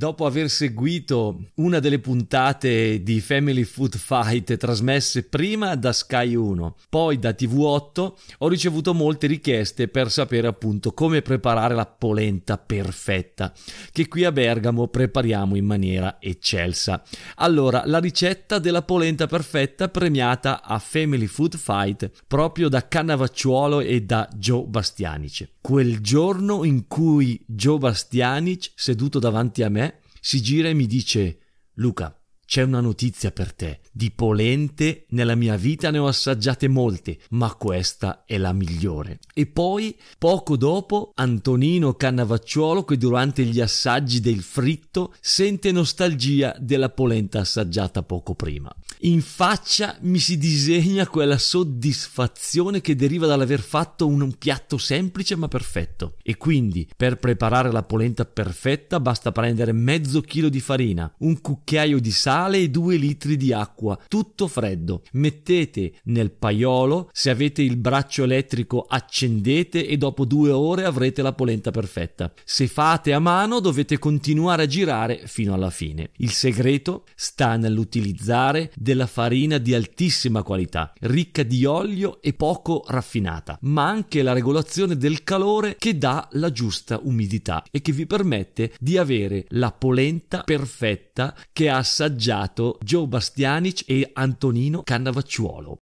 dopo aver seguito una delle puntate di Family Food Fight trasmesse prima da Sky 1, poi da TV8, ho ricevuto molte richieste per sapere appunto come preparare la polenta perfetta, che qui a Bergamo prepariamo in maniera eccelsa. Allora, la ricetta della polenta perfetta premiata a Family Food Fight proprio da Cannavacciuolo e da Joe Bastianic. Quel giorno in cui Joe Bastianic, seduto davanti a me, si gira e mi dice Luca, c'è una notizia per te. Di polente nella mia vita ne ho assaggiate molte, ma questa è la migliore. E poi, poco dopo, Antonino Cannavacciuolo, che durante gli assaggi del fritto sente nostalgia della polenta assaggiata poco prima. In faccia mi si disegna quella soddisfazione che deriva dall'aver fatto un piatto semplice ma perfetto. E quindi, per preparare la polenta perfetta, basta prendere mezzo chilo di farina, un cucchiaio di sale, sale e 2 litri di acqua, tutto freddo. Mettete nel paiolo, se avete il braccio elettrico accendete e dopo due ore avrete la polenta perfetta. Se fate a mano dovete continuare a girare fino alla fine. Il segreto sta nell'utilizzare della farina di altissima qualità, ricca di olio e poco raffinata, ma anche la regolazione del calore che dà la giusta umidità e che vi permette di avere la polenta perfetta che ha Joe Bastianic e Antonino Cannavacciuolo.